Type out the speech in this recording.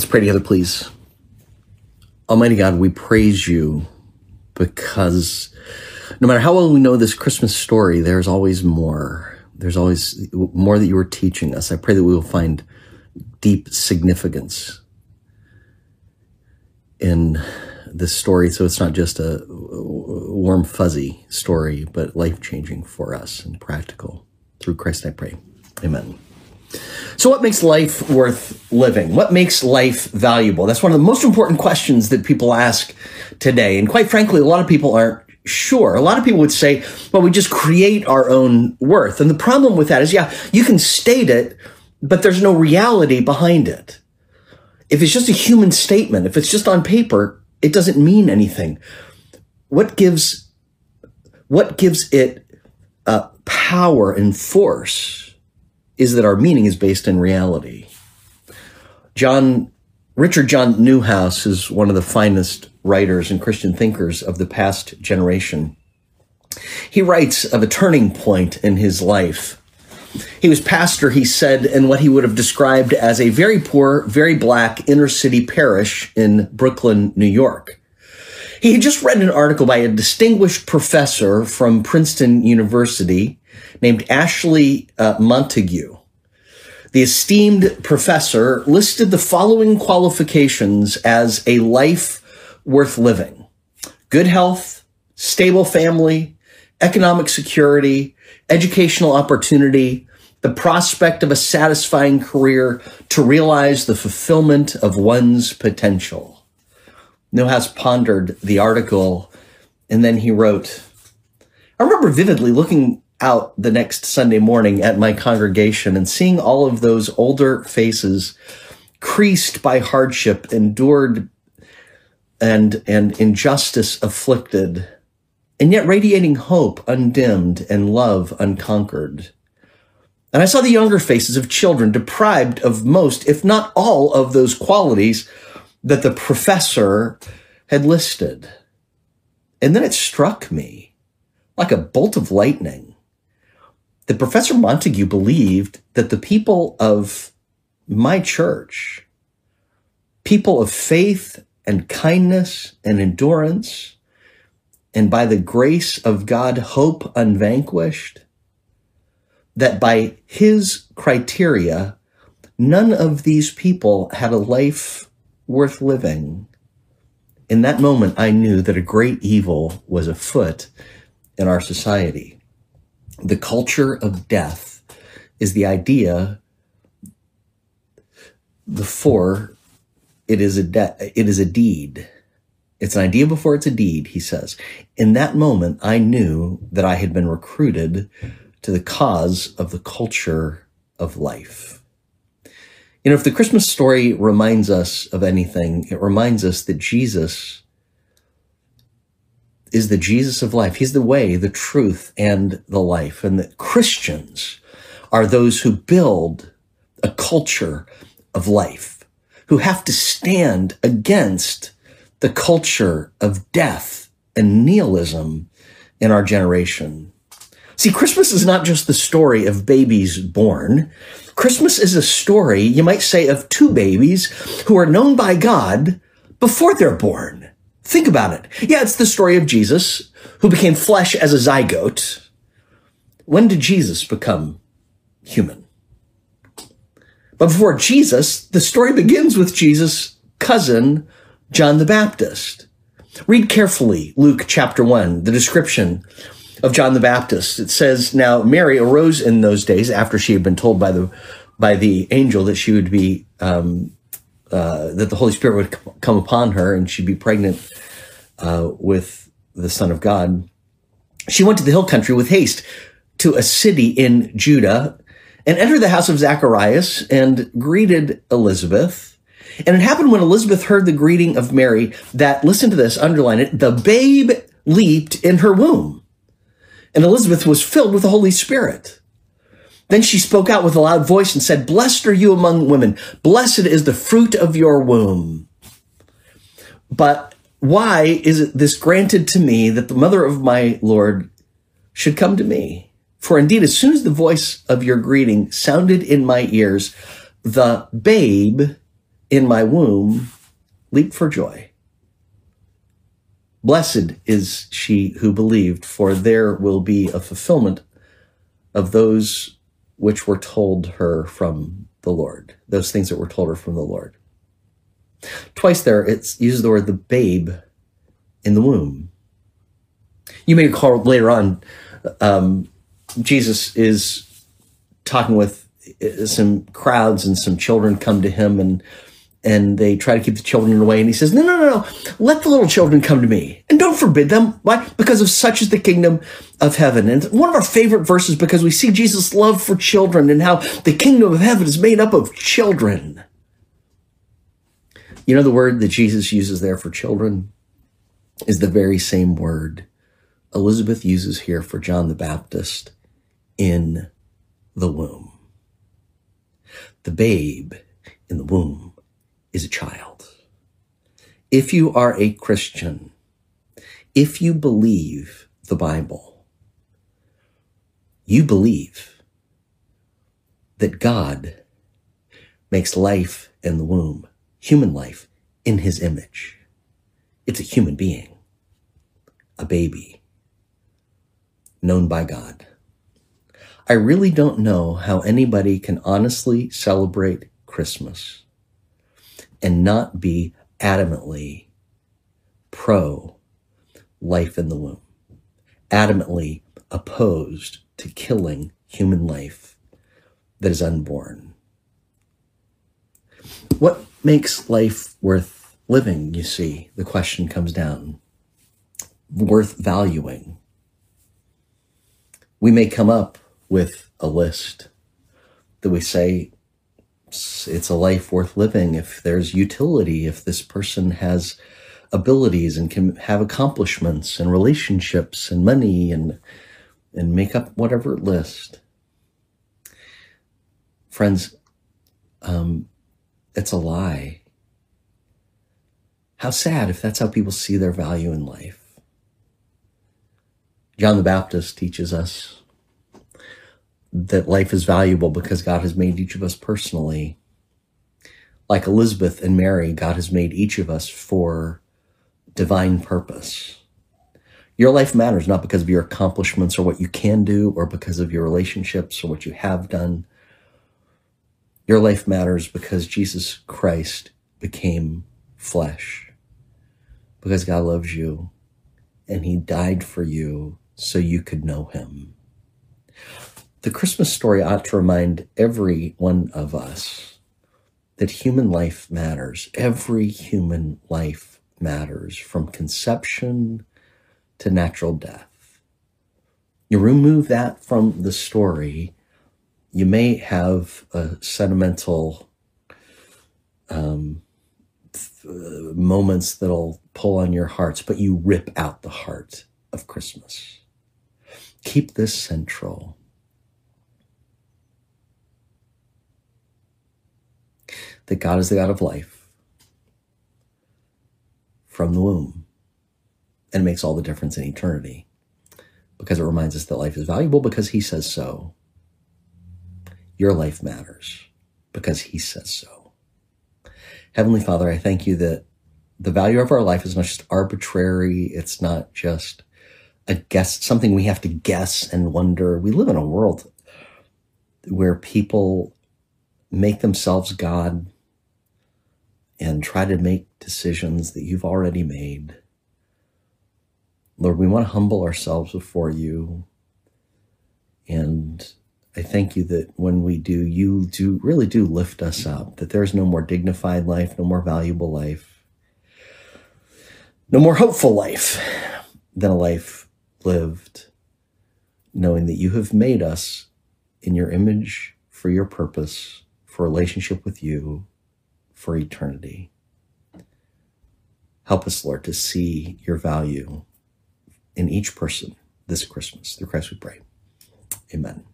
Let's pray together, please. Almighty God, we praise you because no matter how well we know this Christmas story, there's always more. There's always more that you are teaching us. I pray that we will find deep significance in this story so it's not just a warm, fuzzy story, but life changing for us and practical. Through Christ I pray. Amen. So, what makes life worth living? What makes life valuable? That's one of the most important questions that people ask today. And quite frankly, a lot of people aren't sure. A lot of people would say, well, we just create our own worth. And the problem with that is, yeah, you can state it, but there's no reality behind it. If it's just a human statement, if it's just on paper, it doesn't mean anything. What gives, what gives it uh, power and force is that our meaning is based in reality. John, Richard John Neuhaus is one of the finest writers and Christian thinkers of the past generation. He writes of a turning point in his life. He was pastor, he said, in what he would have described as a very poor, very black inner city parish in Brooklyn, New York. He had just read an article by a distinguished professor from Princeton University named Ashley uh, Montagu. The esteemed professor listed the following qualifications as a life worth living. Good health, stable family, economic security, educational opportunity, the prospect of a satisfying career to realize the fulfillment of one's potential. Neuhaus pondered the article and then he wrote, I remember vividly looking out the next Sunday morning at my congregation and seeing all of those older faces creased by hardship, endured and, and injustice afflicted, and yet radiating hope undimmed and love unconquered. And I saw the younger faces of children deprived of most, if not all, of those qualities that the professor had listed. And then it struck me like a bolt of lightning that Professor Montagu believed that the people of my church, people of faith and kindness and endurance, and by the grace of God, hope unvanquished, that by his criteria, none of these people had a life worth living. In that moment, I knew that a great evil was afoot in our society the culture of death is the idea before it is a de- it is a deed. It's an idea before it's a deed, he says. In that moment, I knew that I had been recruited to the cause of the culture of life. You know, if the Christmas story reminds us of anything, it reminds us that Jesus is the Jesus of life. He's the way, the truth, and the life. And that Christians are those who build a culture of life, who have to stand against the culture of death and nihilism in our generation. See, Christmas is not just the story of babies born. Christmas is a story, you might say, of two babies who are known by God before they're born. Think about it. Yeah, it's the story of Jesus who became flesh as a zygote. When did Jesus become human? But before Jesus, the story begins with Jesus' cousin, John the Baptist. Read carefully Luke chapter 1, the description of John the Baptist. It says, Now Mary arose in those days after she had been told by the, by the angel that she would be um, uh, that the Holy Spirit would come upon her and she'd be pregnant uh, with the Son of God. She went to the hill country with haste to a city in Judah and entered the house of Zacharias and greeted Elizabeth. And it happened when Elizabeth heard the greeting of Mary that, listen to this, underline it, the babe leaped in her womb. And Elizabeth was filled with the Holy Spirit. Then she spoke out with a loud voice and said, Blessed are you among women. Blessed is the fruit of your womb. But why is it this granted to me that the mother of my Lord should come to me? For indeed, as soon as the voice of your greeting sounded in my ears, the babe in my womb leaped for joy. Blessed is she who believed, for there will be a fulfillment of those which were told her from the Lord, those things that were told her from the Lord. Twice there, it uses the word the babe in the womb. You may recall later on, um, Jesus is talking with some crowds and some children come to him and and they try to keep the children away. And he says, no, no, no, no, let the little children come to me and don't forbid them. Why? Because of such is the kingdom of heaven. And one of our favorite verses because we see Jesus' love for children and how the kingdom of heaven is made up of children. You know, the word that Jesus uses there for children is the very same word Elizabeth uses here for John the Baptist in the womb. The babe in the womb is a child. If you are a Christian, if you believe the Bible, you believe that God makes life in the womb, human life, in his image. It's a human being, a baby, known by God. I really don't know how anybody can honestly celebrate Christmas and not be adamantly pro life in the womb, adamantly opposed to killing human life that is unborn. What makes life worth living, you see? The question comes down. Worth valuing. We may come up with a list that we say it's a life worth living if there's utility, if this person has abilities and can have accomplishments and relationships and money and and make up whatever list. Friends, um, it's a lie. How sad if that's how people see their value in life. John the Baptist teaches us that life is valuable because God has made each of us personally. Like Elizabeth and Mary, God has made each of us for divine purpose. Your life matters not because of your accomplishments or what you can do or because of your relationships or what you have done. Your life matters because Jesus Christ became flesh, because God loves you and he died for you so you could know him. The Christmas story ought to remind every one of us that human life matters. Every human life matters from conception to natural death. You remove that from the story, you may have a sentimental um, moments that'll pull on your hearts, but you rip out the heart of Christmas. Keep this central. That God is the God of life from the womb. And it makes all the difference in eternity because it reminds us that life is valuable because He says so. Your life matters because He says so. Heavenly Father, I thank you that the value of our life is not just arbitrary, it's not just a guess, something we have to guess and wonder. We live in a world where people make themselves God and try to make decisions that you've already made. Lord, we want to humble ourselves before you. And I thank you that when we do, you do really do lift us up, that there's no more dignified life, no more valuable life, no more hopeful life than a life lived knowing that you have made us in your image for your purpose, for relationship with you, for eternity. Help us, Lord, to see your value in each person this Christmas. Through Christ we pray. Amen.